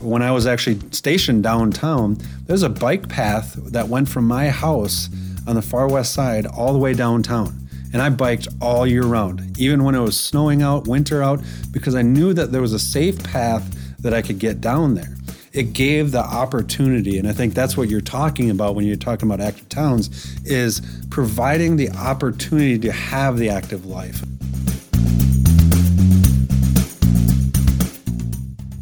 when I was actually stationed downtown, there's a bike path that went from my house on the far west side all the way downtown. And I biked all year round, even when it was snowing out, winter out, because I knew that there was a safe path that I could get down there. It gave the opportunity, and I think that's what you're talking about when you're talking about active towns, is providing the opportunity to have the active life.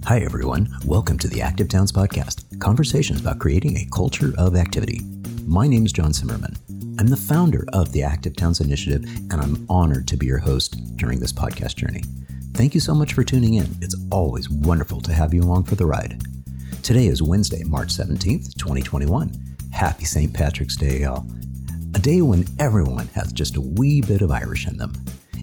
Hi, everyone. Welcome to the Active Towns Podcast conversations about creating a culture of activity. My name is John Zimmerman. I'm the founder of the Active Towns Initiative, and I'm honored to be your host during this podcast journey. Thank you so much for tuning in. It's always wonderful to have you along for the ride. Today is Wednesday, March 17th, 2021. Happy St. Patrick's Day, y'all. A day when everyone has just a wee bit of Irish in them.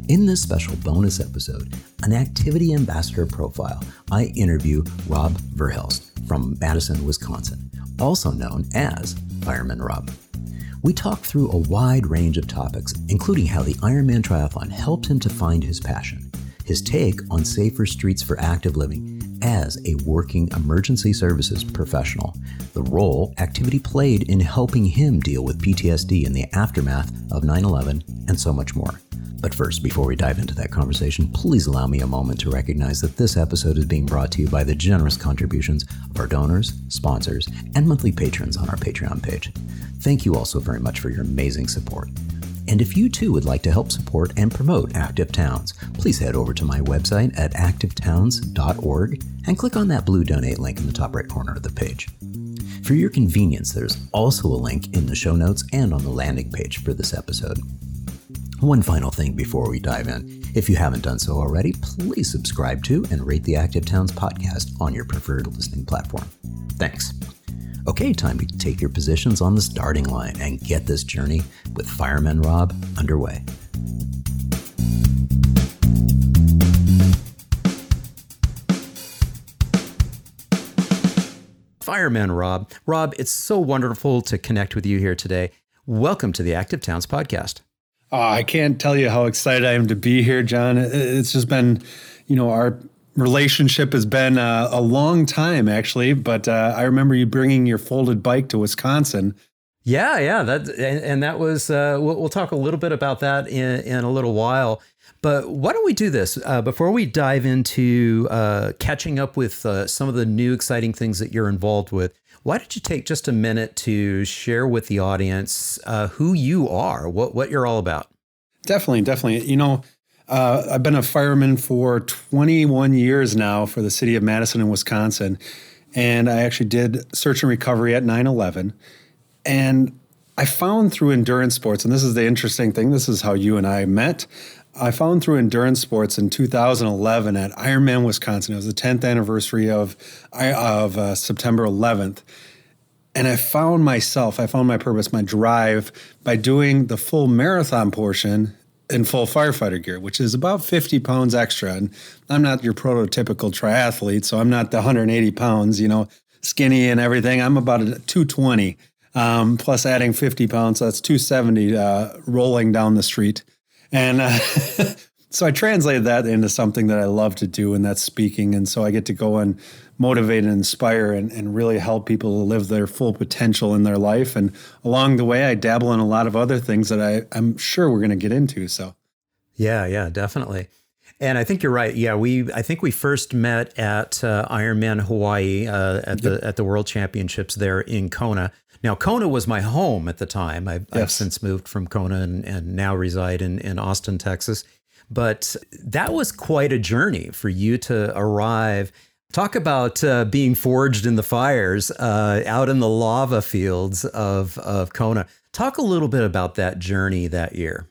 In this special bonus episode, an activity ambassador profile, I interview Rob Verhelst from Madison, Wisconsin, also known as Fireman Rob. We talk through a wide range of topics, including how the Ironman Triathlon helped him to find his passion, his take on safer streets for active living as a working emergency services professional, the role activity played in helping him deal with PTSD in the aftermath of 9 11, and so much more. But first, before we dive into that conversation, please allow me a moment to recognize that this episode is being brought to you by the generous contributions of our donors, sponsors, and monthly patrons on our Patreon page. Thank you all so very much for your amazing support. And if you too would like to help support and promote Active Towns, please head over to my website at activetowns.org and click on that blue donate link in the top right corner of the page. For your convenience, there's also a link in the show notes and on the landing page for this episode. One final thing before we dive in. If you haven't done so already, please subscribe to and rate the Active Towns podcast on your preferred listening platform. Thanks. Okay, time to take your positions on the starting line and get this journey with Fireman Rob underway. Fireman Rob. Rob, it's so wonderful to connect with you here today. Welcome to the Active Towns podcast. Oh, I can't tell you how excited I am to be here, John. It's just been, you know, our relationship has been uh, a long time actually, but uh, I remember you bringing your folded bike to Wisconsin. Yeah, yeah, that and, and that was. Uh, we'll, we'll, talk a little bit about that in, in a little while. But why don't we do this uh, before we dive into uh, catching up with uh, some of the new exciting things that you're involved with? Why don't you take just a minute to share with the audience uh, who you are, what what you're all about? Definitely, definitely. You know, uh, I've been a fireman for 21 years now for the city of Madison in Wisconsin, and I actually did search and recovery at 9/11, and I found through endurance sports, and this is the interesting thing. This is how you and I met. I found through endurance sports in 2011 at Ironman Wisconsin. It was the 10th anniversary of of uh, September 11th, and I found myself. I found my purpose, my drive by doing the full marathon portion in full firefighter gear, which is about 50 pounds extra. And I'm not your prototypical triathlete, so I'm not the 180 pounds, you know, skinny and everything. I'm about a 220 um, plus adding 50 pounds, so that's 270 uh, rolling down the street. And uh, so I translated that into something that I love to do, and that's speaking. And so I get to go and motivate and inspire and, and really help people to live their full potential in their life. And along the way, I dabble in a lot of other things that I, I'm sure we're going to get into. So, yeah, yeah, definitely. And I think you're right. Yeah, we I think we first met at uh, Ironman Hawaii uh, at yep. the at the World Championships there in Kona. Now, Kona was my home at the time. I've, yes. I've since moved from Kona and, and now reside in, in Austin, Texas. But that was quite a journey for you to arrive. Talk about uh, being forged in the fires uh, out in the lava fields of, of Kona. Talk a little bit about that journey that year.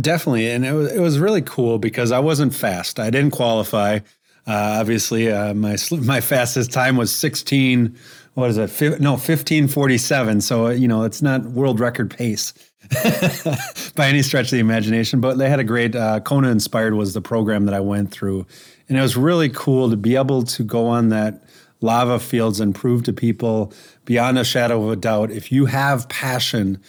Definitely. And it was, it was really cool because I wasn't fast. I didn't qualify. Uh, obviously, uh, my my fastest time was 16 what is it? no, 1547. So, you know, it's not world record pace by any stretch of the imagination, but they had a great, uh, Kona Inspired was the program that I went through. And it was really cool to be able to go on that lava fields and prove to people beyond a shadow of a doubt if you have passion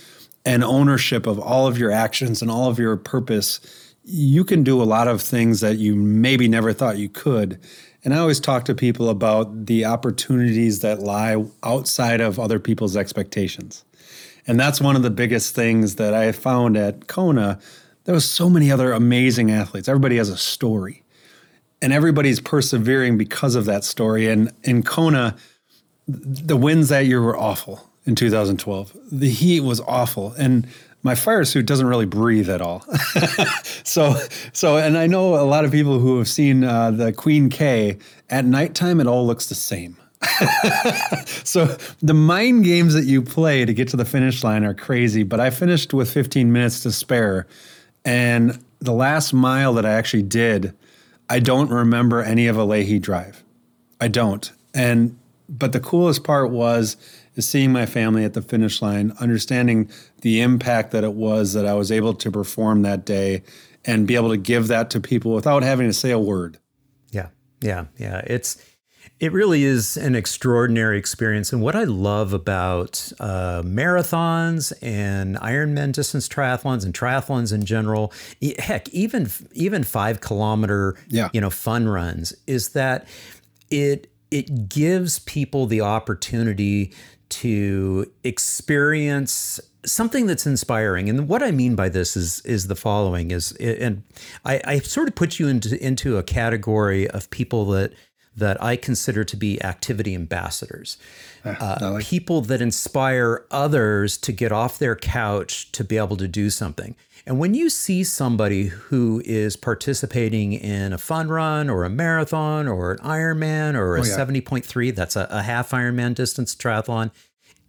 and ownership of all of your actions and all of your purpose, you can do a lot of things that you maybe never thought you could. And I always talk to people about the opportunities that lie outside of other people's expectations. And that's one of the biggest things that I found at Kona. There was so many other amazing athletes. Everybody has a story. And everybody's persevering because of that story. And in Kona, the winds that year were awful in 2012. The heat was awful. And my fire suit doesn't really breathe at all. so, so, and I know a lot of people who have seen uh, the Queen K at nighttime, it all looks the same. so the mind games that you play to get to the finish line are crazy. But I finished with 15 minutes to spare, and the last mile that I actually did, I don't remember any of Ali'i drive. I don't. And but the coolest part was is seeing my family at the finish line, understanding the impact that it was that I was able to perform that day and be able to give that to people without having to say a word. Yeah. Yeah. Yeah. It's, it really is an extraordinary experience. And what I love about uh, marathons and Ironman distance triathlons and triathlons in general, heck, even even five kilometer, yeah. you know, fun runs, is that it it gives people the opportunity to experience something that's inspiring. And what I mean by this is is the following: is and I, I sort of put you into into a category of people that that I consider to be activity ambassadors. Ah, uh, like- people that inspire others to get off their couch to be able to do something. And when you see somebody who is participating in a fun run or a marathon or an Ironman or a oh, yeah. 70.3, that's a, a half Ironman distance triathlon,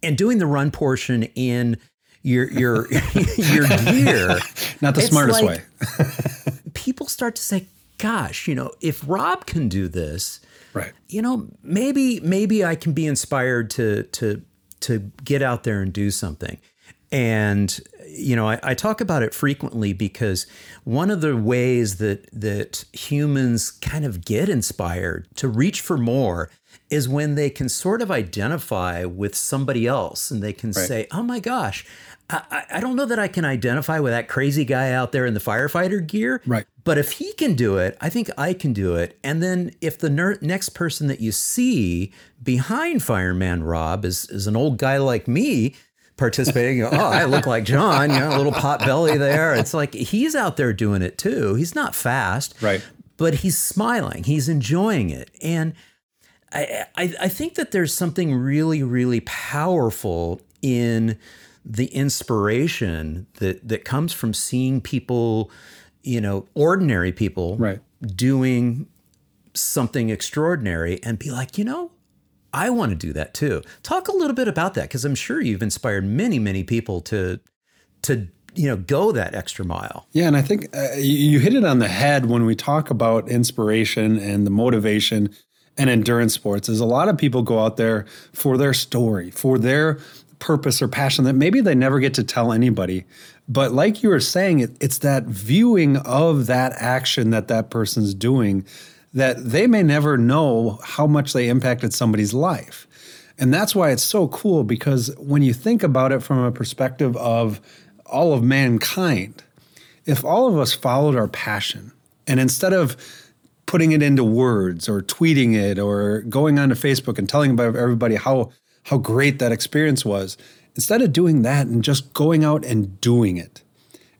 and doing the run portion in your your your gear, not the smartest like, way. people start to say, "Gosh, you know, if Rob can do this, right? You know, maybe maybe I can be inspired to to to get out there and do something." And you know, I, I, talk about it frequently because one of the ways that that humans kind of get inspired to reach for more is when they can sort of identify with somebody else and they can right. say, "Oh my gosh, I, I, don't know that I can identify with that crazy guy out there in the firefighter gear. Right. But if he can do it, I think I can do it. And then if the ner- next person that you see behind Fireman Rob is, is an old guy like me, participating. oh, I look like John, you know, a little pot belly there. It's like he's out there doing it too. He's not fast, right? But he's smiling. He's enjoying it, and I, I, I think that there's something really, really powerful in the inspiration that that comes from seeing people, you know, ordinary people, right. doing something extraordinary, and be like, you know, I want to do that too. Talk a little bit about that because I'm sure you've inspired many, many people to to you know go that extra mile. Yeah, and I think uh, you hit it on the head when we talk about inspiration and the motivation and endurance sports. Is a lot of people go out there for their story, for their purpose or passion that maybe they never get to tell anybody. But like you were saying, it, it's that viewing of that action that that person's doing that they may never know how much they impacted somebody's life. And that's why it's so cool because when you think about it from a perspective of all of mankind, if all of us followed our passion and instead of putting it into words or tweeting it or going onto Facebook and telling about everybody how how great that experience was, instead of doing that and just going out and doing it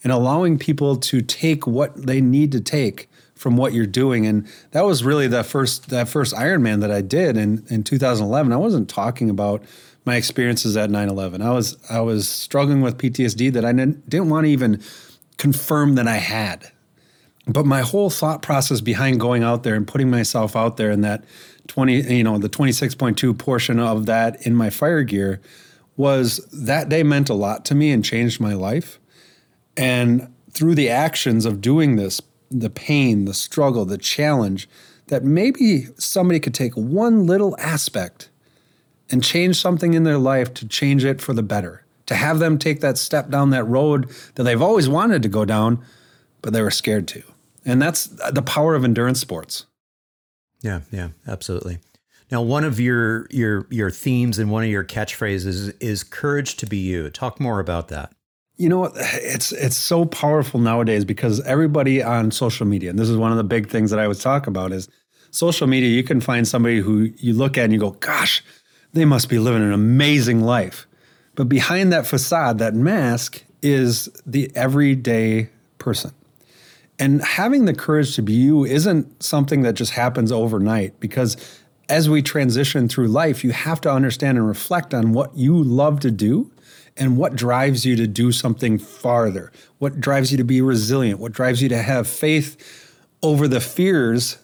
and allowing people to take what they need to take from what you're doing. And that was really the first that first Ironman that I did in in 2011. I wasn't talking about my experiences at 9/11. I was I was struggling with PTSD that I didn't, didn't want to even confirm that I had. But my whole thought process behind going out there and putting myself out there in that 20, you know, the 26.2 portion of that in my fire gear was that day meant a lot to me and changed my life. And through the actions of doing this the pain, the struggle, the challenge, that maybe somebody could take one little aspect and change something in their life to change it for the better. To have them take that step down that road that they've always wanted to go down, but they were scared to. And that's the power of endurance sports. Yeah, yeah, absolutely. Now, one of your your your themes and one of your catchphrases is courage to be you. Talk more about that. You know, it's it's so powerful nowadays because everybody on social media, and this is one of the big things that I would talk about is social media. You can find somebody who you look at and you go, "Gosh, they must be living an amazing life," but behind that facade, that mask, is the everyday person. And having the courage to be you isn't something that just happens overnight because as we transition through life, you have to understand and reflect on what you love to do and what drives you to do something farther, what drives you to be resilient, what drives you to have faith over the fears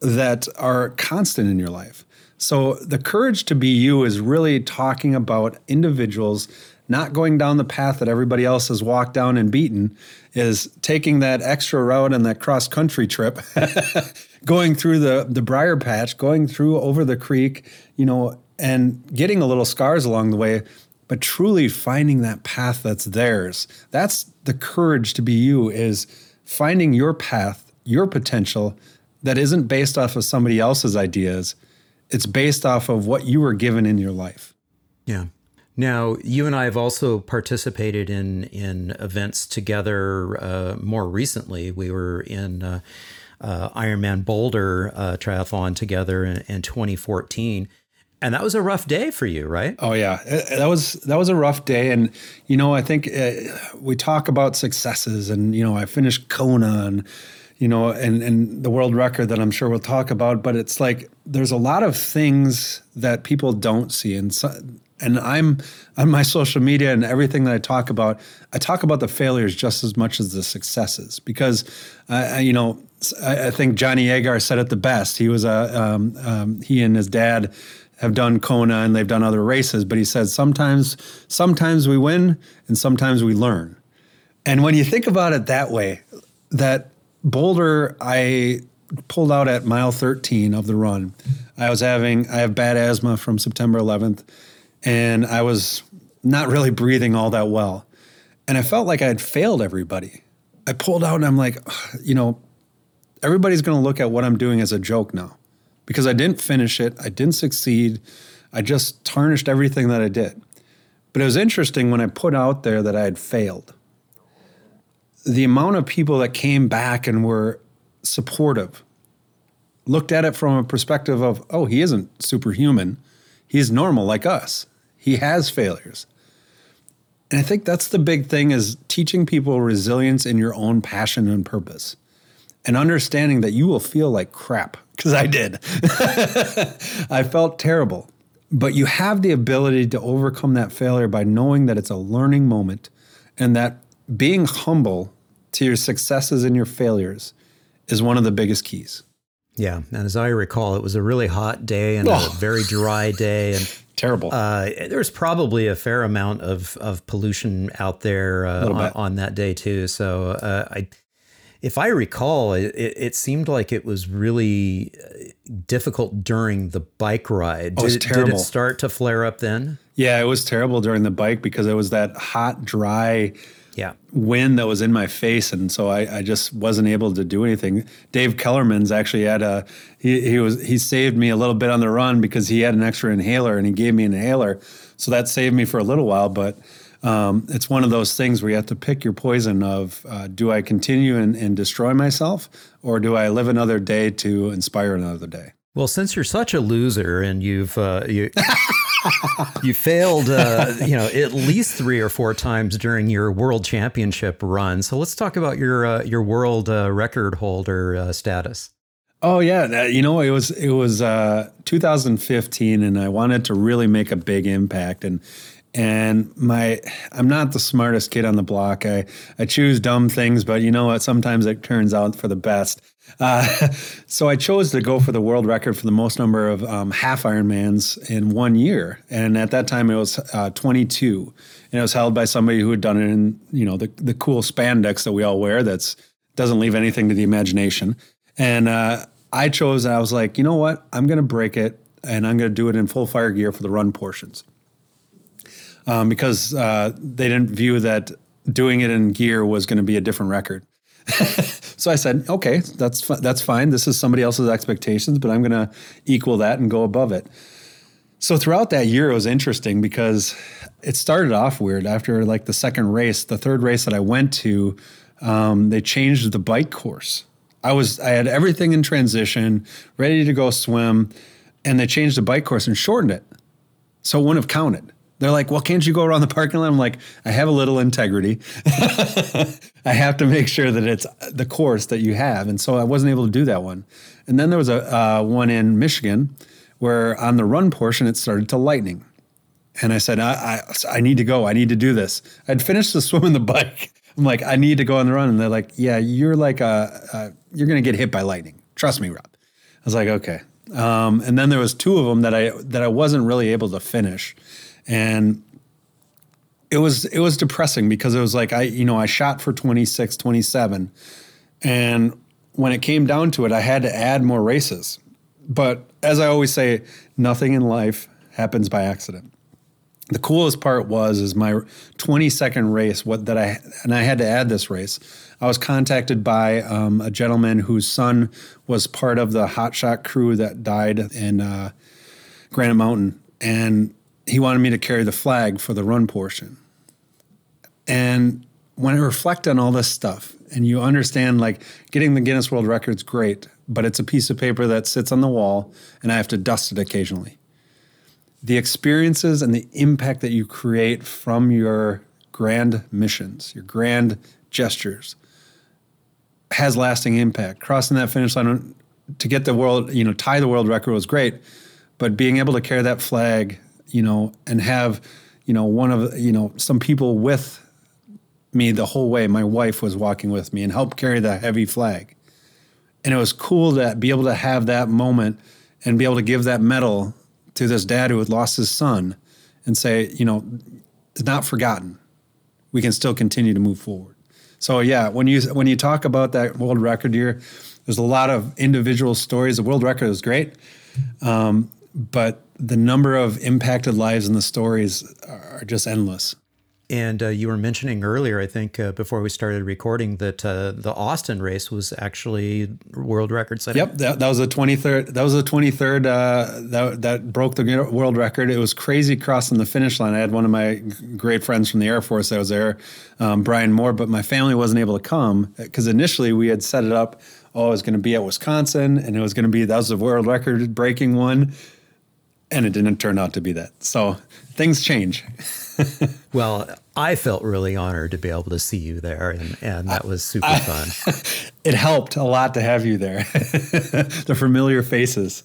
that are constant in your life. So, the courage to be you is really talking about individuals not going down the path that everybody else has walked down and beaten, is taking that extra route on that cross country trip, going through the the briar patch, going through over the creek, you know, and getting a little scars along the way, but truly finding that path that's theirs. That's the courage to be you is finding your path, your potential that isn't based off of somebody else's ideas. It's based off of what you were given in your life. Yeah. Now, you and I have also participated in in events together. Uh, more recently, we were in uh, uh, Ironman Boulder uh, triathlon together in, in, 2014, and that was a rough day for you, right? Oh yeah, that was that was a rough day, and you know, I think uh, we talk about successes, and you know, I finished Kona and you know, and and the world record that I'm sure we'll talk about. But it's like there's a lot of things that people don't see, and so, and I'm on my social media and everything that I talk about, I talk about the failures just as much as the successes because, uh, you know, I, I, think Johnny Agar said it the best. He was a um, um, he and his dad have done Kona and they've done other races, but he said sometimes sometimes we win and sometimes we learn. And when you think about it that way, that Boulder, I pulled out at mile 13 of the run. I was having I have bad asthma from September 11th and I was not really breathing all that well. And I felt like I had failed everybody. I pulled out and I'm like, you know, everybody's going to look at what I'm doing as a joke now because I didn't finish it. I didn't succeed. I just tarnished everything that I did. But it was interesting when I put out there that I had failed. The amount of people that came back and were supportive looked at it from a perspective of, oh, he isn't superhuman. He's normal like us. He has failures. And I think that's the big thing is teaching people resilience in your own passion and purpose. And understanding that you will feel like crap because I did. I felt terrible. But you have the ability to overcome that failure by knowing that it's a learning moment and that being humble to your successes and your failures is one of the biggest keys. Yeah, and as I recall, it was a really hot day and oh. a very dry day, and terrible. Uh, there's probably a fair amount of of pollution out there uh, on, on, that day too. So uh, I, if I recall, it, it, seemed like it was really uh, difficult during the bike ride. Oh, did, it terrible. did it start to flare up then? Yeah, it was terrible during the bike because it was that hot, dry yeah. wind that was in my face, and so I, I, just wasn't able to do anything. Dave Kellerman's actually had a he, he was he saved me a little bit on the run because he had an extra inhaler and he gave me an inhaler, so that saved me for a little while. But um, it's one of those things where you have to pick your poison of uh, do I continue and, and destroy myself, or do I live another day to inspire another day? Well, since you're such a loser and you've uh, you you failed, uh, you know, at least three or four times during your world championship run. So let's talk about your uh, your world uh, record holder uh, status. Oh yeah, you know it was it was uh, 2015, and I wanted to really make a big impact. And and my I'm not the smartest kid on the block. I I choose dumb things, but you know what? Sometimes it turns out for the best. Uh, so I chose to go for the world record for the most number of um, half Ironmans in one year, and at that time it was uh, 22, and it was held by somebody who had done it in you know the the cool spandex that we all wear. That's doesn't leave anything to the imagination. And uh, I chose. I was like, you know what? I'm going to break it, and I'm going to do it in full fire gear for the run portions, um, because uh, they didn't view that doing it in gear was going to be a different record. so I said, okay, that's that's fine. This is somebody else's expectations, but I'm going to equal that and go above it. So throughout that year, it was interesting because it started off weird. After like the second race, the third race that I went to, um, they changed the bike course. I was I had everything in transition, ready to go swim, and they changed the bike course and shortened it, so it wouldn't have counted. They're like, well, can't you go around the parking lot? I'm like, I have a little integrity. I have to make sure that it's the course that you have. And so I wasn't able to do that one. And then there was a uh, one in Michigan where on the run portion, it started to lightning. And I said, I, I, I need to go. I need to do this. I'd finished the swim and the bike. I'm like, I need to go on the run. And they're like, yeah, you're like, a, a you're going to get hit by lightning. Trust me, Rob. I was like, okay. Um, and then there was two of them that I that I wasn't really able to finish and it was it was depressing because it was like I you know I shot for 26 27 and when it came down to it I had to add more races. But as I always say nothing in life happens by accident. The coolest part was is my 22nd race what that I and I had to add this race. I was contacted by um, a gentleman whose son was part of the hotshot crew that died in uh, Granite Mountain. And he wanted me to carry the flag for the run portion. And when I reflect on all this stuff and you understand like getting the Guinness World Record's great, but it's a piece of paper that sits on the wall and I have to dust it occasionally. The experiences and the impact that you create from your grand missions, your grand gestures, has lasting impact. Crossing that finish line to get the world, you know, tie the world record was great, but being able to carry that flag you know, and have, you know, one of, you know, some people with me the whole way. My wife was walking with me and helped carry the heavy flag. And it was cool to be able to have that moment and be able to give that medal to this dad who had lost his son and say, you know, it's not forgotten. We can still continue to move forward. So yeah, when you when you talk about that world record year, there's a lot of individual stories. The world record is great, um, but the number of impacted lives and the stories are just endless. And uh, you were mentioning earlier, I think, uh, before we started recording, that uh, the Austin race was actually world record setting. Yep, that, that was the twenty third. That was the twenty third. Uh, that that broke the world record. It was crazy crossing the finish line. I had one of my great friends from the Air Force that was there, um, Brian Moore, but my family wasn't able to come because initially we had set it up. Oh, it was going to be at Wisconsin, and it was going to be that was the world record breaking one and it didn't turn out to be that. So things change. well, I felt really honored to be able to see you there, and, and that was super I, fun. it helped a lot to have you there, the familiar faces.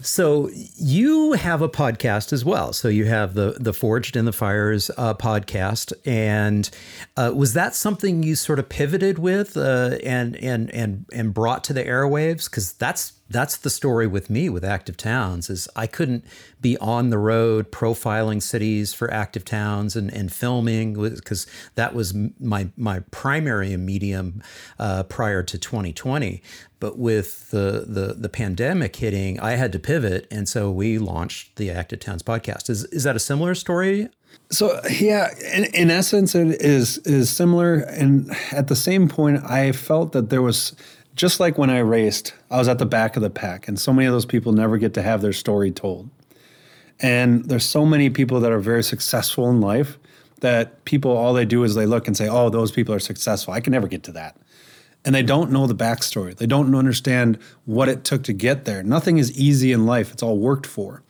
so you have a podcast as well. So you have the the Forged in the Fires uh, podcast, and uh, was that something you sort of pivoted with uh, and and and and brought to the airwaves? Because that's that's the story with me with active towns is i couldn't be on the road profiling cities for active towns and, and filming because that was my my primary medium uh, prior to 2020 but with the, the the pandemic hitting i had to pivot and so we launched the active towns podcast is is that a similar story so yeah, in, in essence, it is is similar. And at the same point, I felt that there was just like when I raced, I was at the back of the pack, and so many of those people never get to have their story told. And there's so many people that are very successful in life that people all they do is they look and say, "Oh, those people are successful. I can never get to that." And they don't know the backstory. They don't understand what it took to get there. Nothing is easy in life. It's all worked for.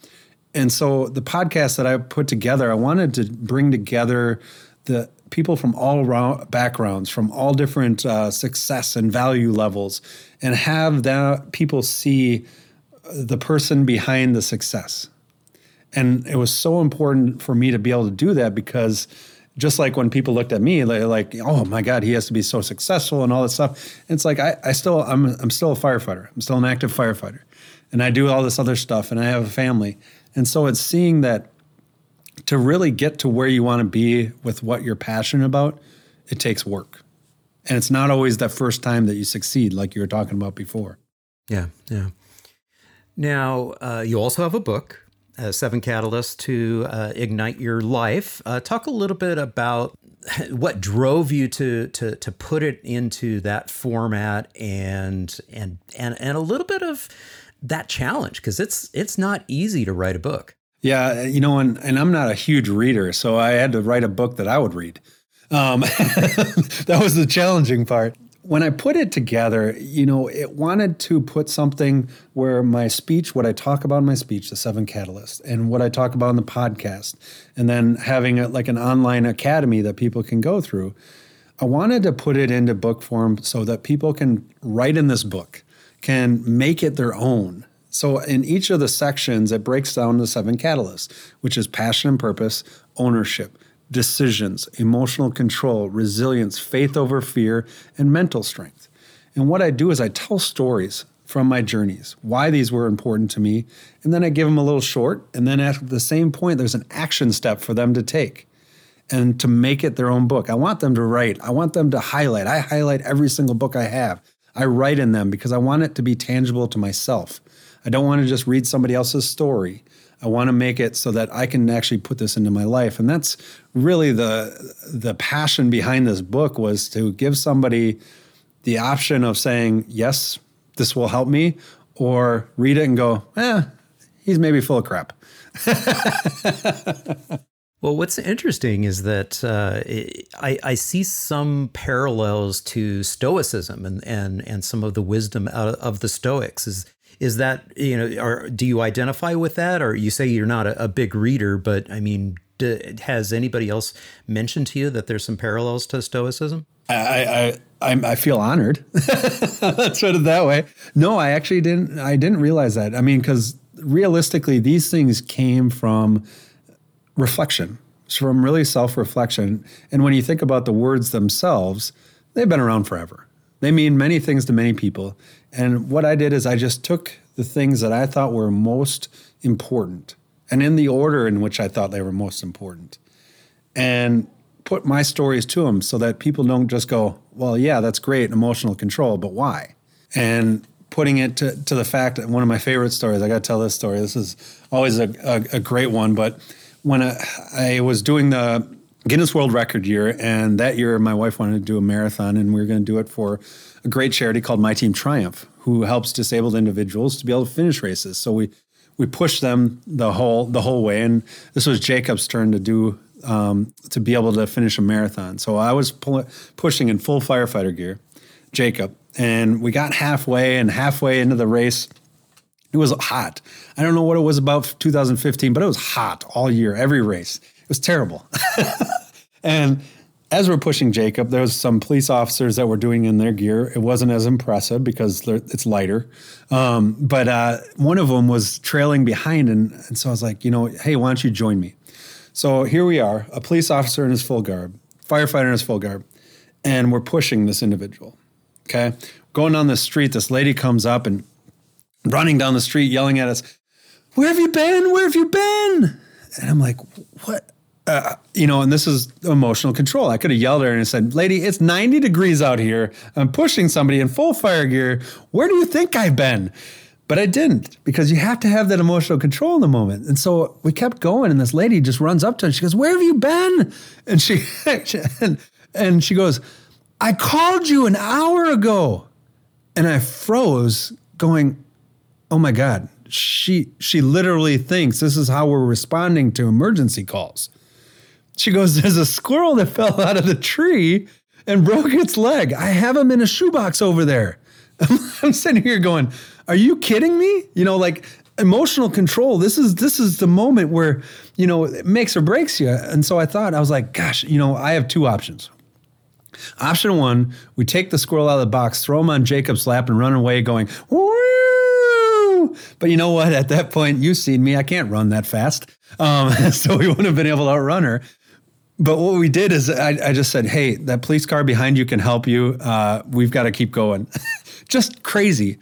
And so the podcast that I put together, I wanted to bring together the people from all backgrounds, from all different uh, success and value levels, and have that people see the person behind the success. And it was so important for me to be able to do that because just like when people looked at me like, like oh my god he has to be so successful and all that stuff it's like I, I still I'm, I'm still a firefighter. I'm still an active firefighter. And i do all this other stuff and i have a family. And so it's seeing that to really get to where you want to be with what you're passionate about, it takes work. And it's not always that first time that you succeed, like you were talking about before. Yeah, yeah. Now, uh, you also have a book, uh, Seven Catalysts to uh, Ignite Your Life. Uh, talk a little bit about what drove you to to to put it into that format and and and and a little bit of that challenge because it's it's not easy to write a book. Yeah, you know, and, and I'm not a huge reader, so I had to write a book that I would read. Um, that was the challenging part. When I put it together, you know, it wanted to put something where my speech, what I talk about in my speech, the seven catalysts, and what I talk about in the podcast, and then having a, like an online academy that people can go through. I wanted to put it into book form so that people can write in this book, can make it their own. So, in each of the sections, it breaks down the seven catalysts, which is passion and purpose, ownership, decisions, emotional control, resilience, faith over fear, and mental strength. And what I do is I tell stories from my journeys, why these were important to me, and then I give them a little short. And then at the same point, there's an action step for them to take and to make it their own book. I want them to write, I want them to highlight. I highlight every single book I have. I write in them because I want it to be tangible to myself. I don't want to just read somebody else's story. I want to make it so that I can actually put this into my life. And that's really the the passion behind this book was to give somebody the option of saying, yes, this will help me, or read it and go, eh, he's maybe full of crap. well, what's interesting is that uh, I, I, see some parallels to Stoicism and, and, and some of the wisdom of the Stoics. Is is that you know, or do you identify with that, or you say you're not a, a big reader, but I mean, do, has anybody else mentioned to you that there's some parallels to Stoicism? I I I, I feel honored. Let's put it that way. No, I actually didn't. I didn't realize that. I mean, because realistically, these things came from reflection, from really self reflection. And when you think about the words themselves, they've been around forever. They mean many things to many people. And what I did is I just took the things that I thought were most important and in the order in which I thought they were most important and put my stories to them so that people don't just go, well, yeah, that's great, emotional control, but why? And putting it to, to the fact that one of my favorite stories, I got to tell this story. This is always a, a, a great one, but when I, I was doing the Guinness World Record year, and that year my wife wanted to do a marathon, and we were going to do it for a great charity called My Team Triumph, who helps disabled individuals to be able to finish races. So we we pushed them the whole the whole way, and this was Jacob's turn to do um, to be able to finish a marathon. So I was pull, pushing in full firefighter gear, Jacob, and we got halfway, and halfway into the race. It was hot. I don't know what it was about 2015, but it was hot all year, every race was terrible. and as we're pushing Jacob, there was some police officers that were doing in their gear. It wasn't as impressive because it's lighter. Um, but uh, one of them was trailing behind, and, and so I was like, you know, hey, why don't you join me? So here we are, a police officer in his full garb, firefighter in his full garb, and we're pushing this individual. Okay, going down the street, this lady comes up and running down the street, yelling at us, "Where have you been? Where have you been?" And I'm like, "What? Uh, you know, and this is emotional control. I could have yelled at her and said, Lady, it's 90 degrees out here. I'm pushing somebody in full fire gear. Where do you think I've been? But I didn't because you have to have that emotional control in the moment. And so we kept going, and this lady just runs up to her. She goes, Where have you been? And she and, and she goes, I called you an hour ago. And I froze, going, Oh my God. She she literally thinks this is how we're responding to emergency calls. She goes, There's a squirrel that fell out of the tree and broke its leg. I have him in a shoebox over there. I'm sitting here going, Are you kidding me? You know, like emotional control. This is this is the moment where, you know, it makes or breaks you. And so I thought, I was like, gosh, you know, I have two options. Option one, we take the squirrel out of the box, throw him on Jacob's lap, and run away going, Woo! But you know what? At that point, you've seen me. I can't run that fast. Um, so we wouldn't have been able to outrun her. But what we did is I, I, just said, hey, that police car behind you can help you. Uh, we've got to keep going. just crazy.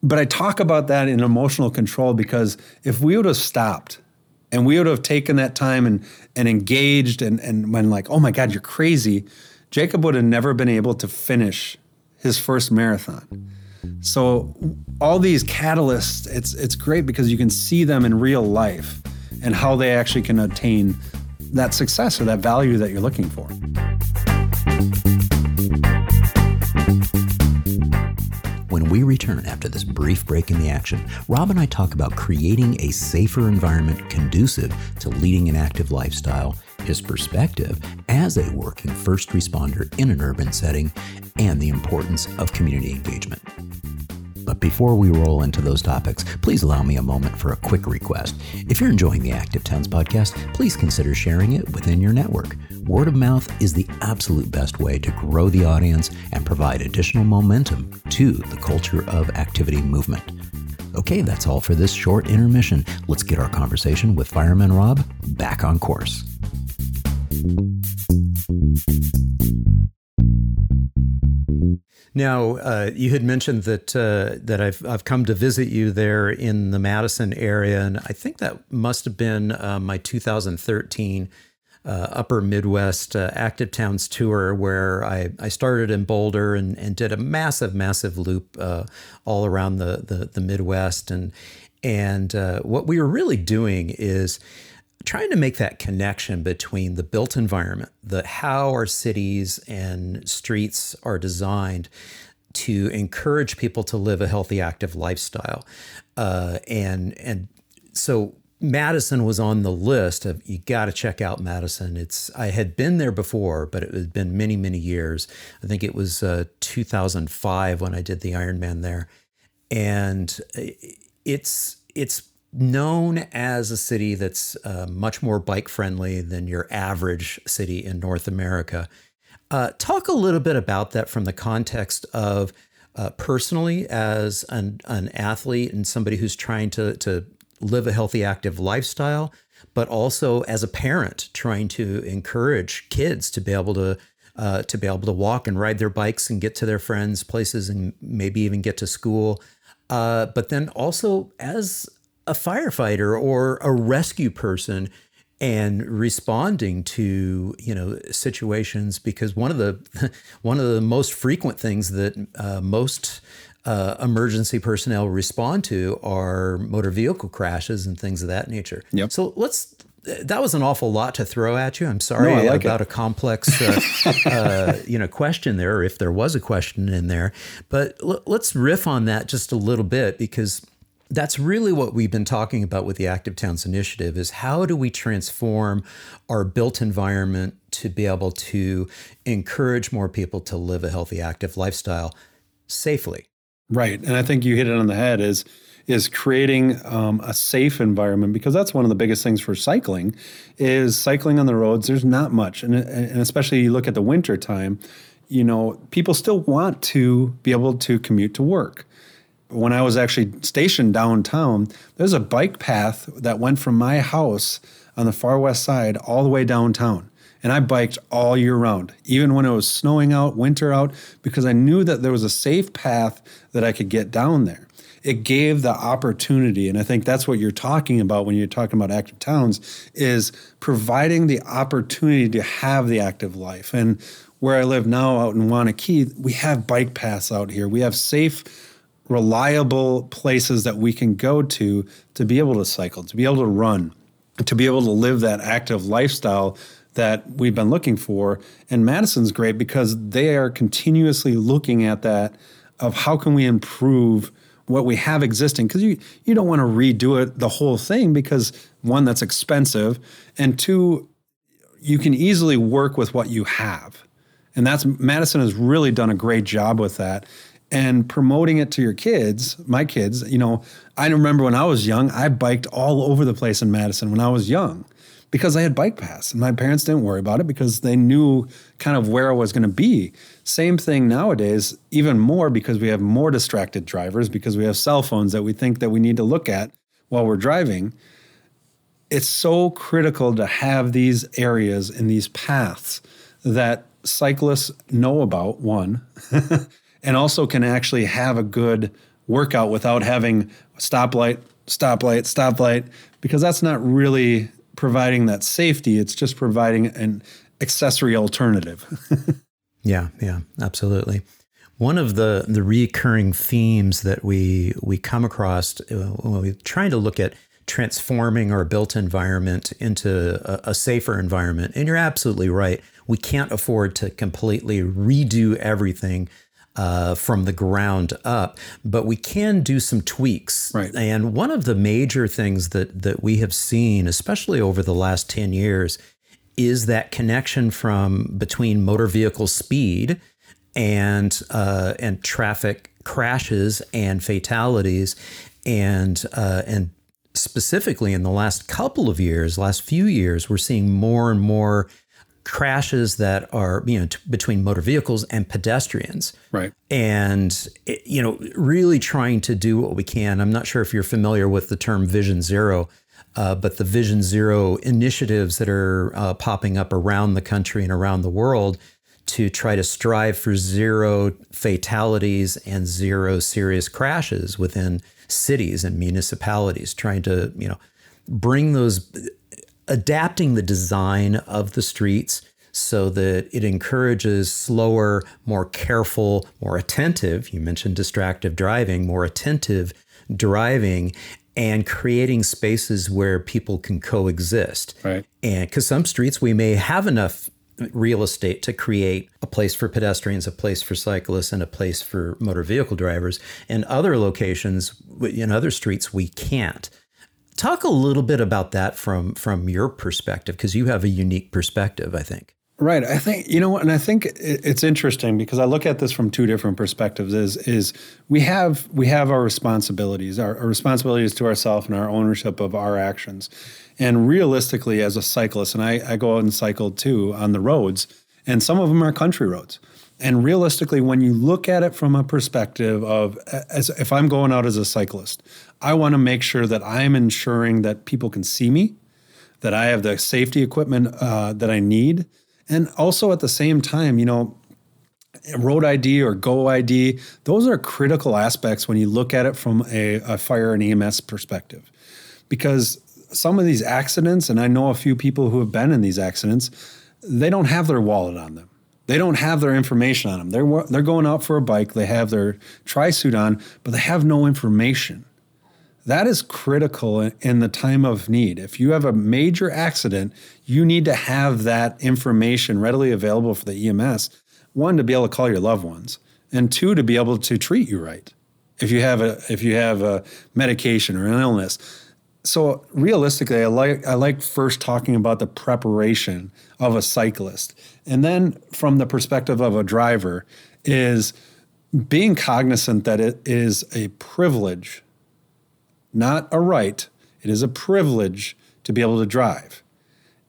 But I talk about that in emotional control because if we would have stopped and we would have taken that time and, and engaged and, and when like, oh my God, you're crazy, Jacob would have never been able to finish his first marathon. So all these catalysts, it's it's great because you can see them in real life and how they actually can attain that success or that value that you're looking for. When we return after this brief break in the action, Rob and I talk about creating a safer environment conducive to leading an active lifestyle, his perspective as a working first responder in an urban setting, and the importance of community engagement. But before we roll into those topics, please allow me a moment for a quick request. If you're enjoying the Active Towns podcast, please consider sharing it within your network. Word of mouth is the absolute best way to grow the audience and provide additional momentum to the culture of activity movement. Okay, that's all for this short intermission. Let's get our conversation with Fireman Rob back on course. Now, uh, you had mentioned that uh, that I've I've come to visit you there in the Madison area, and I think that must have been uh, my 2013 uh, Upper Midwest uh, Active Towns tour, where I, I started in Boulder and, and did a massive, massive loop uh, all around the, the, the Midwest, and and what we were really doing is trying to make that connection between the built environment, the how our cities and streets are designed to encourage people to live a healthy, active lifestyle, uh, and and so Madison was on the list of you got to check out Madison. It's I had been there before, but it had been many many years. I think it was uh, 2005 when I did the Ironman there, and it's it's known as a city that's uh, much more bike friendly than your average city in North America. Uh, talk a little bit about that from the context of uh, personally as an, an athlete and somebody who's trying to, to live a healthy, active lifestyle, but also as a parent trying to encourage kids to be able to uh, to be able to walk and ride their bikes and get to their friends' places and maybe even get to school. Uh, but then also as a firefighter or a rescue person and responding to you know situations because one of the one of the most frequent things that uh, most uh, emergency personnel respond to are motor vehicle crashes and things of that nature. Yep. So let's. That was an awful lot to throw at you. I'm sorry no, like about it. a complex, uh, uh, you know, question there, or if there was a question in there. But l- let's riff on that just a little bit because that's really what we've been talking about with the Active Towns Initiative is how do we transform our built environment to be able to encourage more people to live a healthy, active lifestyle safely. Right. And I think you hit it on the head is is creating um, a safe environment because that's one of the biggest things for cycling is cycling on the roads there's not much and, and especially you look at the winter time you know people still want to be able to commute to work when I was actually stationed downtown, there's a bike path that went from my house on the far west side all the way downtown. And I biked all year round, even when it was snowing out, winter out, because I knew that there was a safe path that I could get down there. It gave the opportunity, and I think that's what you're talking about when you're talking about active towns, is providing the opportunity to have the active life. And where I live now out in Waunakee, we have bike paths out here. We have safe reliable places that we can go to to be able to cycle, to be able to run, to be able to live that active lifestyle that we've been looking for. And Madison's great because they are continuously looking at that of how can we improve what we have existing because you you don't want to redo it the whole thing because one that's expensive and two you can easily work with what you have. And that's Madison has really done a great job with that and promoting it to your kids, my kids, you know, I remember when I was young, I biked all over the place in Madison when I was young because I had bike paths and my parents didn't worry about it because they knew kind of where I was going to be. Same thing nowadays, even more because we have more distracted drivers because we have cell phones that we think that we need to look at while we're driving. It's so critical to have these areas and these paths that cyclists know about one and also can actually have a good workout without having stoplight, stoplight, stoplight, because that's not really providing that safety. It's just providing an accessory alternative. yeah, yeah, absolutely. One of the the recurring themes that we we come across uh, when we're trying to look at transforming our built environment into a, a safer environment, and you're absolutely right. We can't afford to completely redo everything uh, from the ground up, but we can do some tweaks. Right. And one of the major things that that we have seen, especially over the last ten years, is that connection from between motor vehicle speed and uh, and traffic crashes and fatalities, and uh, and specifically in the last couple of years, last few years, we're seeing more and more crashes that are you know t- between motor vehicles and pedestrians Right. and it- you know really trying to do what we can i'm not sure if you're familiar with the term vision zero uh, but the vision zero initiatives that are uh, popping up around the country and around the world to try to strive for zero fatalities and zero serious crashes within cities and municipalities trying to you know bring those adapting the design of the streets so that it encourages slower, more careful, more attentive. You mentioned distractive driving, more attentive driving, and creating spaces where people can coexist. Right. And because some streets we may have enough real estate to create a place for pedestrians, a place for cyclists, and a place for motor vehicle drivers. And other locations, in other streets, we can't. Talk a little bit about that from from your perspective, because you have a unique perspective, I think. Right. I think you know and I think it's interesting because I look at this from two different perspectives. Is is we have we have our responsibilities, our, our responsibilities to ourselves and our ownership of our actions, and realistically, as a cyclist, and I, I go out and cycle too on the roads, and some of them are country roads. And realistically, when you look at it from a perspective of, as if I'm going out as a cyclist, I want to make sure that I'm ensuring that people can see me, that I have the safety equipment uh, that I need. And also at the same time, you know, road ID or go ID, those are critical aspects when you look at it from a, a fire and EMS perspective. Because some of these accidents, and I know a few people who have been in these accidents, they don't have their wallet on them. They don't have their information on them. They're they're going out for a bike. They have their tri suit on, but they have no information. That is critical in- the time of need. If you have a major accident, you need to have that information readily available for the EMS. One, to be able to call your loved ones, and two, to be able to treat you right. If you have a if you have a medication or an illness. So realistically, I like I like first talking about the preparation of a cyclist, and then from the perspective of a driver, is being cognizant that it is a privilege not a right. It is a privilege to be able to drive.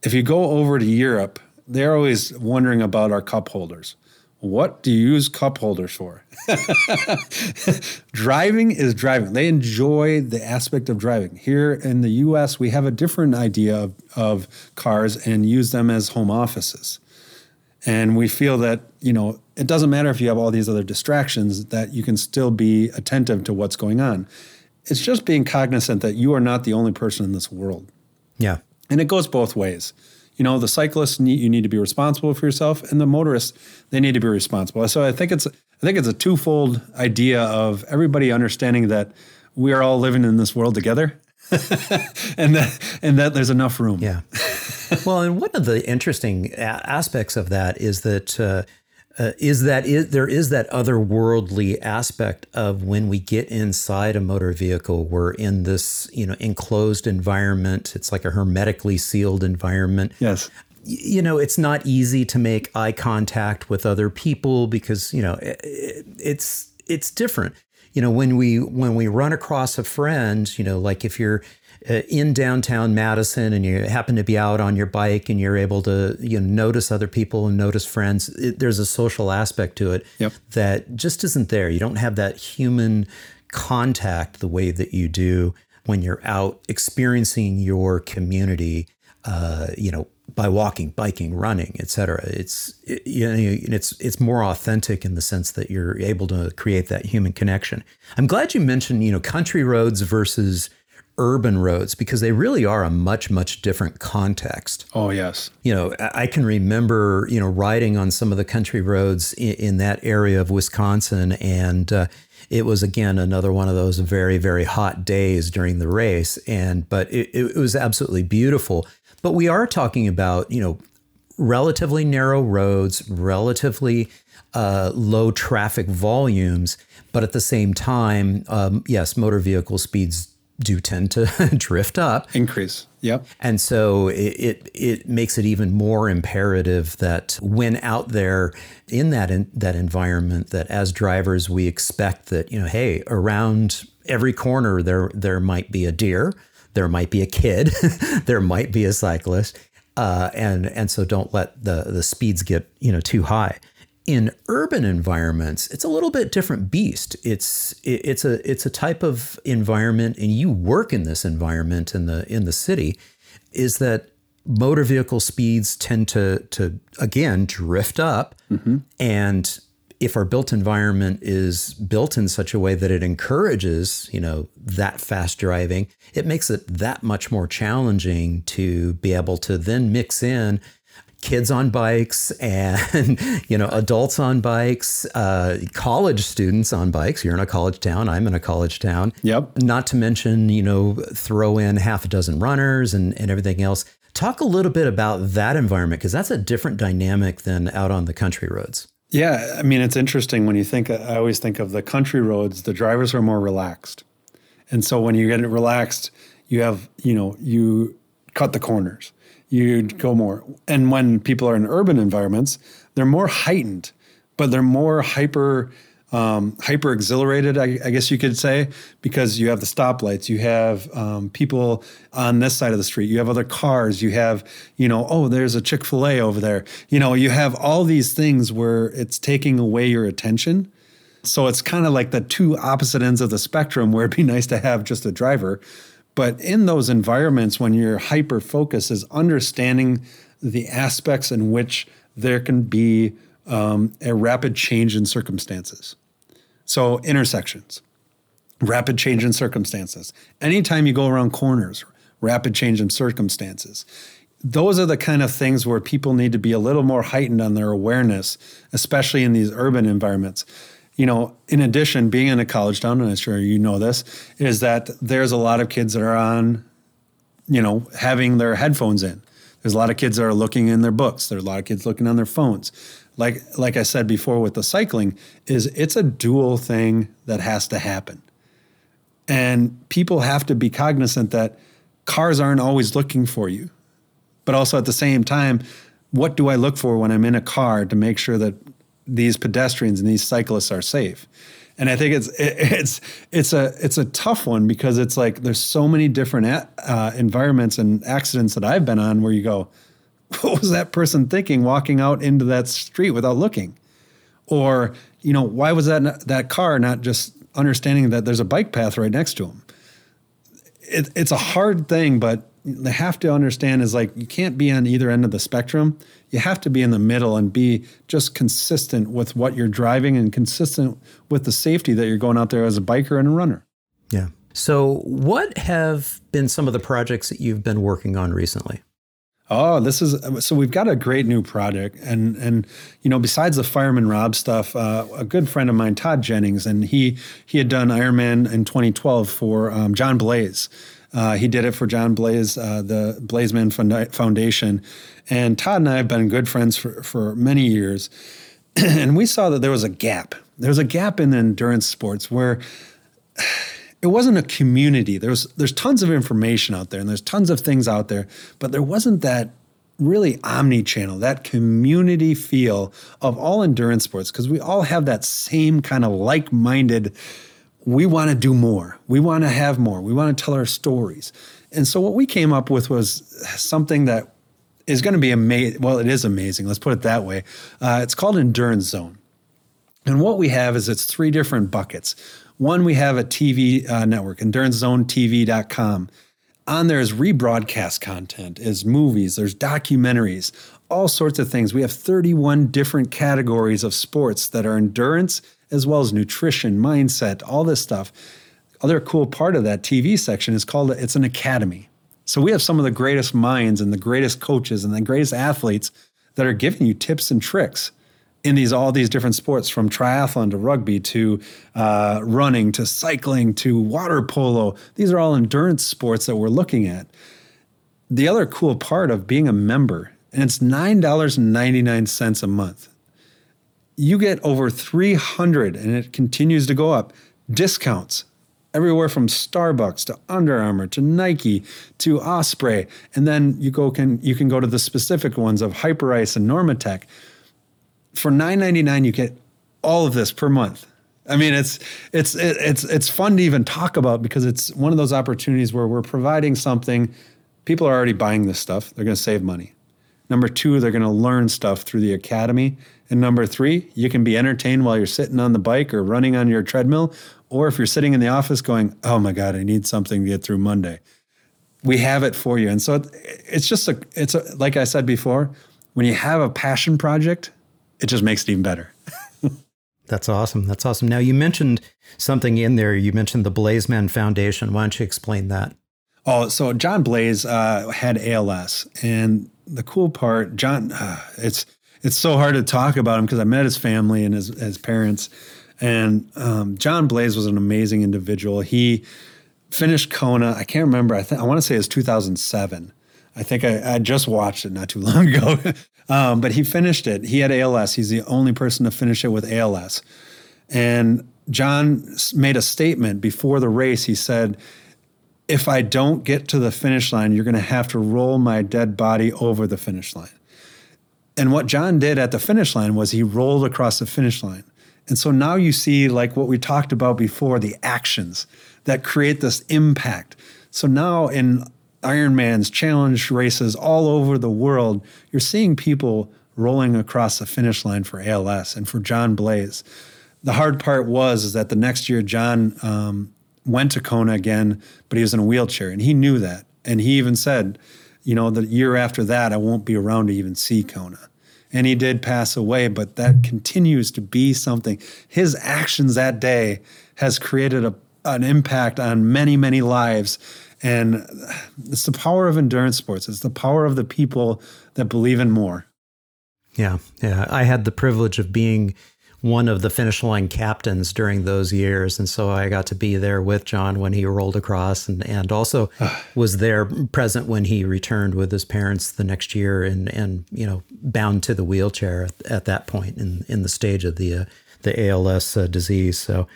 If you go over to Europe, they're always wondering about our cup holders. What do you use cup holders for? driving is driving. They enjoy the aspect of driving. Here in the US, we have a different idea of, of cars and use them as home offices. And we feel that, you know, it doesn't matter if you have all these other distractions, that you can still be attentive to what's going on. It's just being cognizant that you are not the only person in this world. Yeah. And it goes both ways. You know, the cyclists need you need to be responsible for yourself, and the motorists they need to be responsible. So I think it's I think it's a twofold idea of everybody understanding that we are all living in this world together, and that and that there's enough room. Yeah. well, and one of the interesting aspects of that is that uh, uh, is that is, there is that otherworldly aspect of when we get inside a motor vehicle, we're in this you know enclosed environment. It's like a hermetically sealed environment. Yes. You know, it's not easy to make eye contact with other people because you know i- i- it's it's different. You know, when we when we run across a friend, you know, like if you're in downtown Madison and you happen to be out on your bike and you're able to you know notice other people and notice friends, it, there's a social aspect to it Yep. that just isn't there. You don't have that human contact the way that you do when you're out experiencing your community. Uh, you know, by walking, biking, running, et cetera. It's it, you know, it's it's more authentic in the sense that you're able to create that human connection. I'm glad you mentioned you know country roads versus urban roads because they really are a much much different context Oh yes. you know, I can remember, you know, riding on some of the country roads in, in that area of Wisconsin, and uh, it was again another one of those very, very hot days during the race. And but it, it was absolutely beautiful. But we are talking about, you know, relatively narrow roads, relatively uh, low traffic volumes, but at the same time, um, yes, motor vehicle speeds do tend to drift up. Increase. Yep. And so it, it, it makes it even more imperative that when out there in that in, that environment, that as drivers we expect that you know, hey, around every corner there there might be a deer, there might be a kid, there might be a cyclist, uh, and and so don't let the the speeds get you know too high in urban environments it's a little bit different beast it's it's a it's a type of environment and you work in this environment in the in the city is that motor vehicle speeds tend to to again drift up mm-hmm. and if our built environment is built in such a way that it encourages you know that fast driving it makes it that much more challenging to be able to then mix in kids on bikes and you know adults on bikes uh, college students on bikes. You're in a college town i'm in a college town. Yep. Not to mention you know throw in half a dozen runners and, and everything else. Talk a little bit about that environment because that's a different dynamic than out on the country roads. Yeah i mean it's interesting when you think i always think of the country roads the drivers are more relaxed. And so when you get relaxed you have you know you cut the corners you'd go more. And when people are in urban environments, they're more heightened, but they're more hyper um, hyper exhilarated, I, I, guess you could say, because you have the stoplights, you have um, people on this side of the street, you have other cars, you have, you know, oh, there's a Chick fil A over there. You know, you have all these things where it's taking away your attention. So it's kind of like the two opposite ends of the spectrum where it'd be nice to have just a driver. But in those environments, when your hyper focus is understanding the aspects in which there can be um, a rapid change in circumstances. So, intersections, rapid change in circumstances. Anytime you go around corners, rapid change in circumstances. Those are the kind of things where people need to be a little more heightened on their awareness, especially in these urban environments you know, in addition, being in a college town, and I'm sure you know this, is that there's a lot of kids that are on, you know, having their headphones in. There's a lot of kids that are looking in their books. There's a lot of kids looking on their phones. Like like I said before with the cycling, is it's a dual thing that has to happen. And people have to be cognizant that cars aren't always looking for you. But also at the same time, what do I look for when I'm in a car to make sure that these pedestrians and these cyclists are safe. And I think it's it's it's a it's a tough one because it's like there's so many different uh, environments and accidents that I've been on where you go, what was that person thinking walking out into that street without looking, or you know why was that that car not just understanding that there's a bike path right next to them. It, it's a hard thing, but they have to understand is like you can't be on either end of the spectrum. You have to be in the middle and be just consistent with what you're driving and consistent with the safety that you're going out there as a biker and a runner. Yeah. So, what have been some of the projects that you've been working on recently? Oh, this is so we've got a great new project, and and you know besides the fireman Rob stuff, uh, a good friend of mine, Todd Jennings, and he he had done Ironman in 2012 for um, Jon Blais, uh, he did it for Jon Blais, uh, the Blazeman Foundation. And Todd and I have been good friends for, for many years. and we saw that there was a gap. There was a gap in endurance sports where it wasn't a community. There's there's tons of information out there and there's tons of things out there, but there wasn't that really omni-channel, that community feel of all endurance sports because we all have that same kind of like-minded we want to do more. We want to have more. We want to tell our stories. And so what we came up with was something that is going to be amazing. Well, it is amazing. Let's put it that way. Uh, it's called Endurance Zone. And what we have is it's three different buckets. One, we have a TV uh, network, EnduranceZoneTV.com. On there is rebroadcast content, is movies, there's documentaries, all sorts of things. We have 31 different categories of sports that are endurance as well as nutrition, mindset, all this stuff. Other cool part of that TV section is called it's an academy. So we have some of the greatest minds and the greatest coaches and the greatest athletes that are giving you tips and tricks in these all these different sports from triathlon to rugby to uh, running to cycling to water polo these are all endurance sports that we're looking at the other cool part of being a member and it's $9.99 a month. You get over 300 and it continues to go up discounts everywhere from Starbucks to Under Armour to Nike to Osprey, and then you go can you can go to the specific ones of Hyperice and Normatec. For nine ninety nine, you get all of this per month. I mean, it's it's it's it's fun to even talk about because it's one of those opportunities where we're providing something. People are already buying this stuff. They're going to save money. Number two, they're going to learn stuff through the academy. And number three, you can be entertained while you're sitting on the bike or running on your treadmill, or if you're sitting in the office going, "Oh my God, I need something to get through Monday." We have it for you, and so it's just a it's a, like I said before, when you have a passion project, it just makes it even better. That's awesome. That's awesome. Now you mentioned something in there. You mentioned the Blazeman Foundation. Why don't you explain that? Oh, so Jon Blais uh, had ALS, and the cool part, John, uh, it's it's so hard to talk about him because I met his family and his his parents, and um, Jon Blais was an amazing individual. He finished Kona. I can't remember. I think I want to say it's 2007. I think I, I just watched it not too long ago. um, but he finished it. He had ALS. He's the only person to finish it with ALS. And John made a statement before the race. He said, if I don't get to the finish line, you're going to have to roll my dead body over the finish line. And what John did at the finish line was he rolled across the finish line. And so now you see, like what we talked about before, the actions that create this impact. So now in Ironmans, challenge races all over the world, you're seeing people rolling across the finish line for ALS and for Jon Blais. The hard part was is that the next year John um, went to Kona again, but he was in a wheelchair, and he knew that. And he even said, you know, the year after that, I won't be around to even see Kona. And he did pass away, but that continues to be something. His actions that day has created a, an impact on many, many lives. And it's the power of endurance sports. It's the power of the people that believe in more. Yeah, yeah. I had the privilege of being one of the finish line captains during those years. And so I got to be there with John when he rolled across and, and also was there present when he returned with his parents the next year and, and you know, bound to the wheelchair at, at that point in, in the stage of the, uh, the ALS uh, disease. So,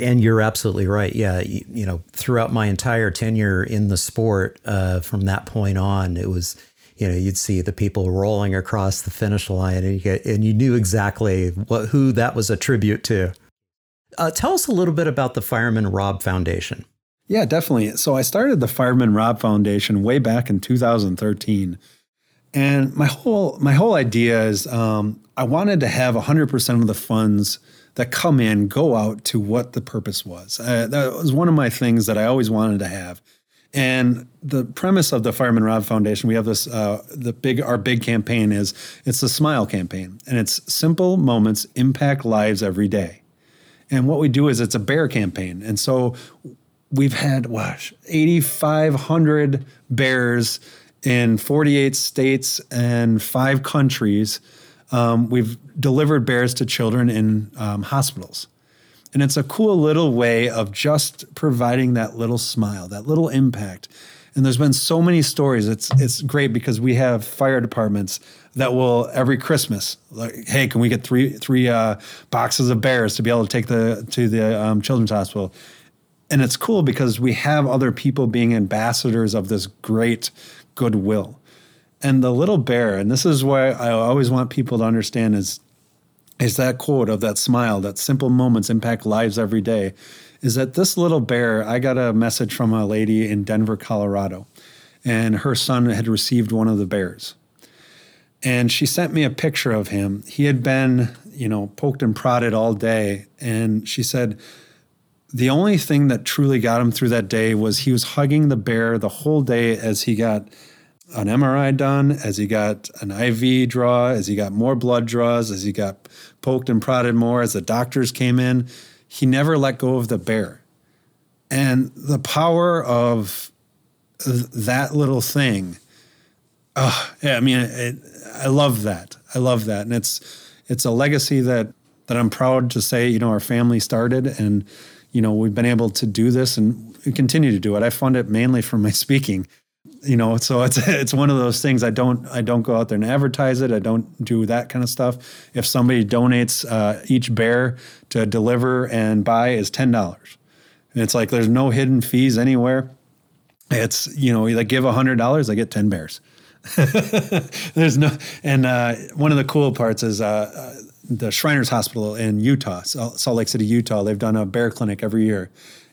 and you're absolutely right. Yeah. You, you, know, throughout my entire tenure in the sport, uh, from that point on, it was, you know, you'd see the people rolling across the finish line, and you get, and you knew exactly what who that was a tribute to. Uh, tell us a little bit about the Fireman Rob Foundation. Yeah, definitely. So I started the Fireman Rob Foundation way back in 2013, and my whole my whole idea is um, I wanted to have 100% of the funds that come in go out to what the purpose was. Uh, that was one of my things that I always wanted to have and the premise of the Fireman Rob Foundation, we have this uh, the big our big campaign is it's the Smile campaign, and it's simple moments impact lives every day. And what we do is it's a bear campaign, and so we've had what 8,500 bears in 48 states and five countries. Um, we've delivered bears to children in um, hospitals. And it's a cool little way of just providing that little smile, that little impact. And there's been so many stories. It's it's great because we have fire departments that will every Christmas, like, hey, can we get three three uh, boxes of bears to be able to take the to the um, children's hospital? And it's cool because we have other people being ambassadors of this great goodwill. And the little bear, and this is why I always want people to understand is is that quote of that smile, that simple moments impact lives every day. Is that this little bear? I got a message from a lady in Denver, Colorado, and her son had received one of the bears. And she sent me a picture of him. He had been, you know, poked and prodded all day. And she said, the only thing that truly got him through that day was he was hugging the bear the whole day as he got an MRI done, as he got an IV draw, as he got more blood draws, as he got poked and prodded more, as the doctors came in. He never let go of the bear. And the power of that little thing, oh, yeah, I mean, it, I love that. I love that. And it's, it's a legacy that, that I'm proud to say, you know, our family started and, you know, we've been able to do this and continue to do it. I fund it mainly from my speaking you know so it's it's one of those things i don't i don't go out there and advertise it. I don't do that kind of stuff. If somebody donates uh, each bear to deliver and buy is $10 and it's like there's no hidden fees anywhere. It's you know they give $100 i get 10 bears. There's no and uh, one of the cool parts is uh, uh the shriners hospital in utah salt lake city utah they've done a bear clinic every year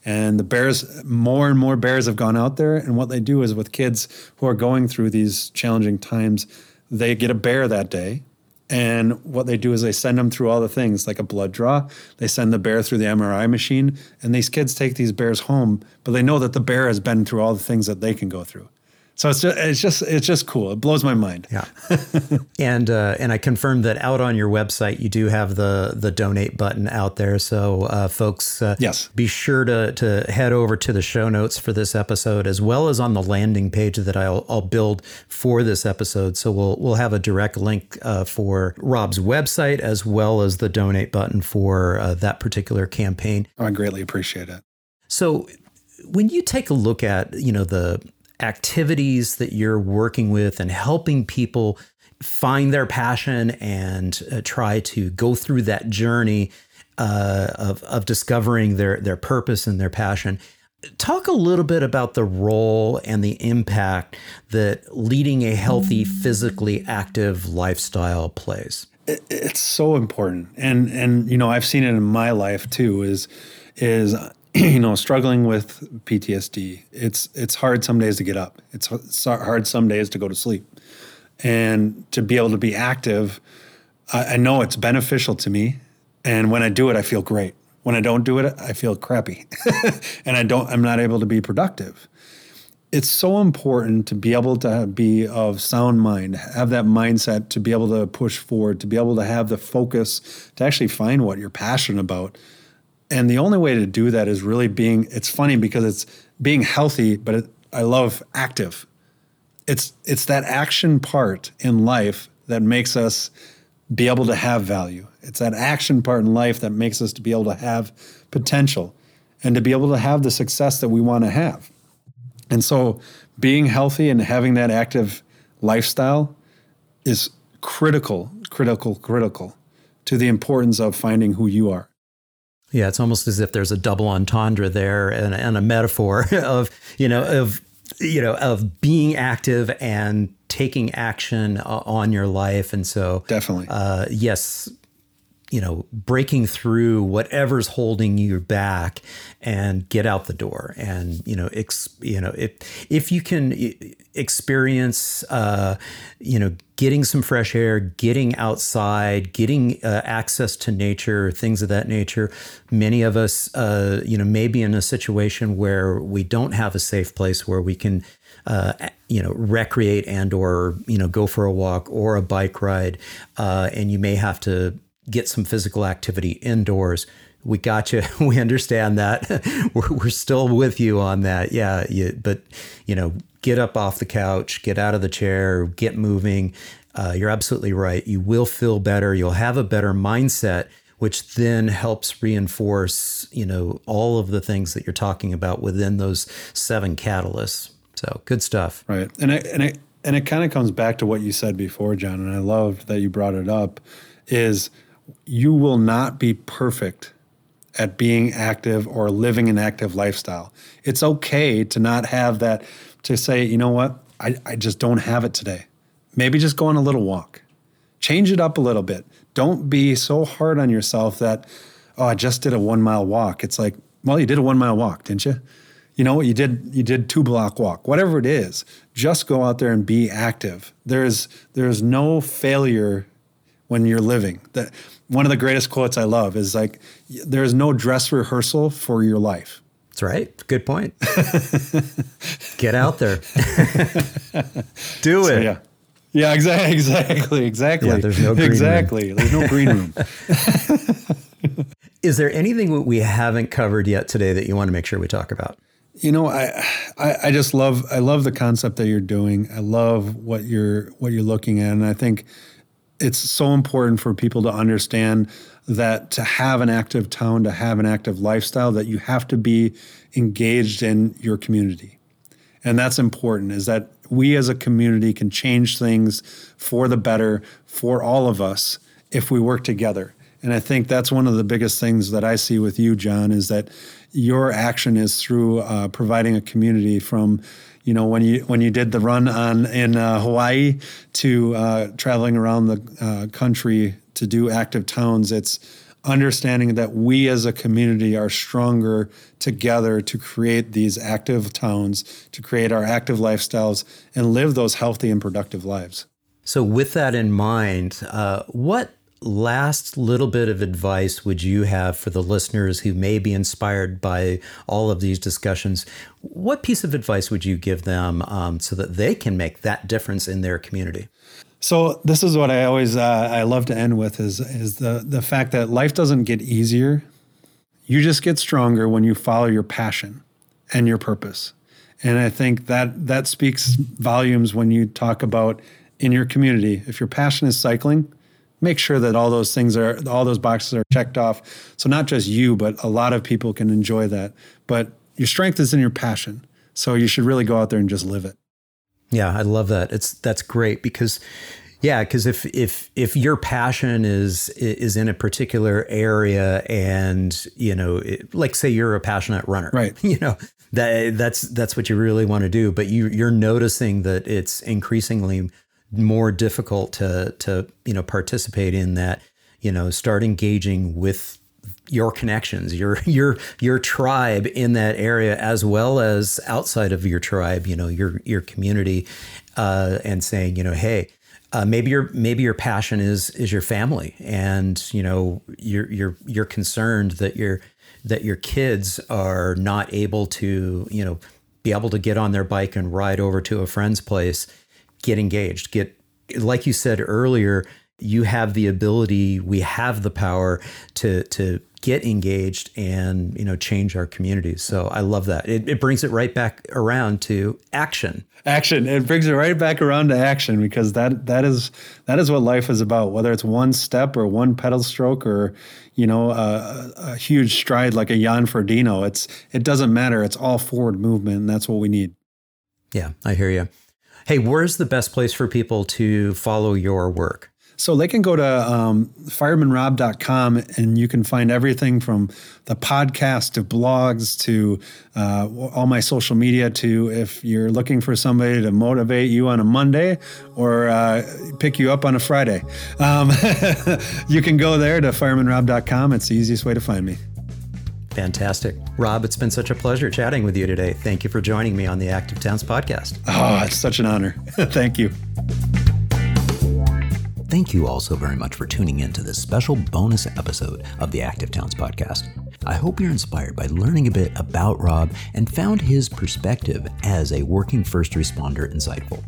and the bears, more and more bears have gone out there. And what they do is with kids who are going through these challenging times, they get a bear that day. And what they do is they send them through all the things like a blood draw. They send the bear through the MRI machine. And these kids take these bears home, but they know that the bear has been through all the things that they can go through. So it's just, it's just it's just cool. It blows my mind. Yeah, and uh, and I confirmed that out on your website you do have the the donate button out there. So uh, folks, uh, yes, be sure to to head over to the show notes for this episode as well as on the landing page that I'll I'll build for this episode. So we'll we'll have a direct link uh, for Rob's website as well as the donate button for uh, that particular campaign. I greatly appreciate it. So when you take a look at you know the activities that you're working with and helping people find their passion and uh, try to go through that journey uh, of, of discovering their, their purpose and their passion. Talk a little bit about the role and the impact that leading a healthy, physically active lifestyle plays. It's so important, and and you know I've seen it in my life too. Is is you know, struggling with PTSD, it's it's hard some days to get up. It's, hard some days to go to sleep, and to be able to be active. I, I know it's beneficial to me, and when I do it, I feel great. When I don't do it, I feel crappy, and I don't. I'm not able to be productive. It's so important to be able to be of sound mind, have that mindset to be able to push forward, to be able to have the focus to actually find what you're passionate about and the only way to do that is really being it's funny because it's being healthy but it, i love active. It's it's that action part in life that makes us be able to have value. It's that action part in life that makes us to be able to have potential and to be able to have the success that we want to have. And so being healthy and having that active lifestyle is critical critical critical to the importance of finding who you are yeah, it's almost as if there's a double entendre there and, and a metaphor of, you know, of you know of being active and taking action on your life. And so definitely. uh, yes you know breaking through whatever's holding you back and get out the door. And you know ex, you know if if you can experience uh, you know getting some fresh air getting outside getting uh, access to nature things of that nature many of us uh, you know may be in a situation where we don't have a safe place where we can uh, you know recreate and or you know go for a walk or a bike ride uh, and you may have to get some physical activity indoors. We got you. We understand that. we're, we're still with you on that. Yeah. You, but, you know, get up off the couch, get out of the chair, get moving. Uh, you're absolutely right. You will feel better. You'll have a better mindset, which then helps reinforce, you know, all of the things that you're talking about within those seven catalysts. So good stuff. Right. And it, and it, and it kind of comes back to what you said before, John. And I love that you brought it up is – you will not be perfect at being active or living an active lifestyle. It's okay to not have that, to say, you know what, I, I just don't have it today. Maybe just go on a little walk. Change it up a little bit. Don't be so hard on yourself that, oh, I just did a one mile walk. It's like, well, you did a one mile walk, didn't you? You know what you did? You did two block walk, whatever it is. Just go out there and be active. There's there's no failure when you're living. That one of the greatest quotes I love is like, there is no dress rehearsal for your life. That's right. Good point. Get out there. Do so, it. Yeah. Yeah, exactly, exactly, exactly. Yeah, there's no green exactly. Room. There's no green room. Is there anything we haven't covered yet today that you want to make sure we talk about? You know, I, I, I just love I love the concept that you're doing. I love what you're what you're looking at, and I think it's so important for people to understand that to have an active town, to have an active lifestyle, that you have to be engaged in your community. And that's important is that we as a community can change things for the better for all of us if we work together. And I think that's one of the biggest things that I see with you, John, is that your action is through uh, providing a community from, you know, when you when you did the run on in uh, Hawaii to uh, traveling around the uh, country to do active towns. It's understanding that we as a community are stronger together to create these active towns, to create our active lifestyles, and live those healthy and productive lives. So, with that in mind, uh, what last little bit of advice would you have for the listeners who may be inspired by all of these discussions? What piece of advice would you give them um, so that they can make that difference in their community? So this is what I always uh, I love to end with is is the the fact that life doesn't get easier. You just get stronger when you follow your passion and your purpose. And I think that that speaks volumes when you talk about in your community. If your passion is cycling, make sure that all those things are all those boxes are checked off. So not just you, but a lot of people can enjoy that. But your strength is in your passion. So you should really go out there and just live it. Yeah, I love that. It's that's great because yeah, because if if if your passion is is in a particular area, and you know, it, like say you're a passionate runner, right? You know that that's that's what you really want to do, but you you're noticing that it's increasingly more difficult to to you know participate in that. You know, start engaging with your connections, your your your tribe in that area, as well as outside of your tribe. You know, your your community, uh, and saying, you know, hey. Uh, maybe your maybe your passion is is your family, and you know you're you're you're concerned that your that your kids are not able to you know be able to get on their bike and ride over to a friend's place, get engaged, get like you said earlier, you have the ability, we have the power to to get engaged and you know change our communities. So I love that. It, it brings it right back around to action. Action. It brings it right back around to action because that that is that is what life is about. Whether it's one step or one pedal stroke or you know a, a huge stride like a Jan Frodeno, it's it doesn't matter. It's all forward movement, and that's what we need. Yeah, I hear you. Hey, where's the best place for people to follow your work? So they can go to um, firemanrob.com and you can find everything from the podcast to blogs to uh, all my social media to if you're looking for somebody to motivate you on a Monday or uh, pick you up on a Friday. Um, you can go there to firemanrob.com. It's the easiest way to find me. Fantastic. Rob, it's been such a pleasure chatting with you today. Thank you for joining me on the Active Towns podcast. Oh, it's such an honor. Thank you. Thank you all so very much for tuning in to this special bonus episode of the Active Towns podcast. I hope you're inspired by learning a bit about Rob and found his perspective as a working first responder insightful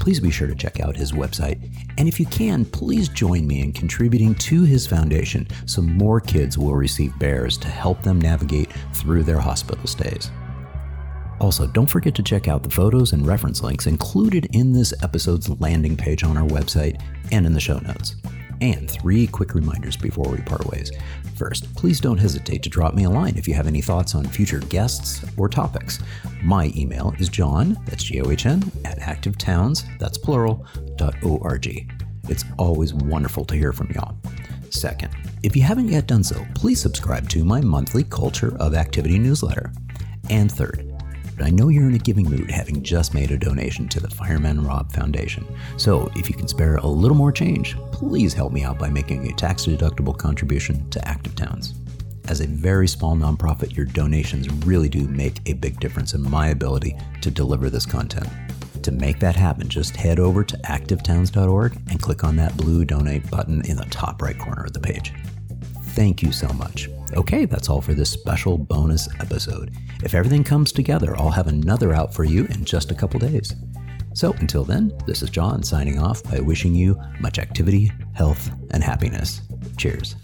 please be sure to check out his website. And if you can, please join me in contributing to his foundation so more kids will receive bears to help them navigate through their hospital stays. Also, don't forget to check out the photos and reference links included in this episode's landing page on our website and in the show notes. And three quick reminders before we part ways. First, please don't hesitate to drop me a line if you have any thoughts on future guests or topics. My email is john, that's G-O-H-N, at activetowns, that's plural, dot O-R-G. It's always wonderful to hear from y'all. Second, if you haven't yet done so, please subscribe to my monthly Culture of Activity newsletter. And third, but I know you're in a giving mood having just made a donation to the Fireman Rob Foundation. So if you can spare a little more change, please help me out by making a tax deductible contribution to Active Towns. As a very small nonprofit, your donations really do make a big difference in my ability to deliver this content. To make that happen, just head over to activetowns.org and click on that blue donate button in the top right corner of the page. Thank you so much. Okay, that's all for this special bonus episode. If everything comes together, I'll have another out for you in just a couple days. So until then, this is John signing off by wishing you much activity, health, and happiness. Cheers.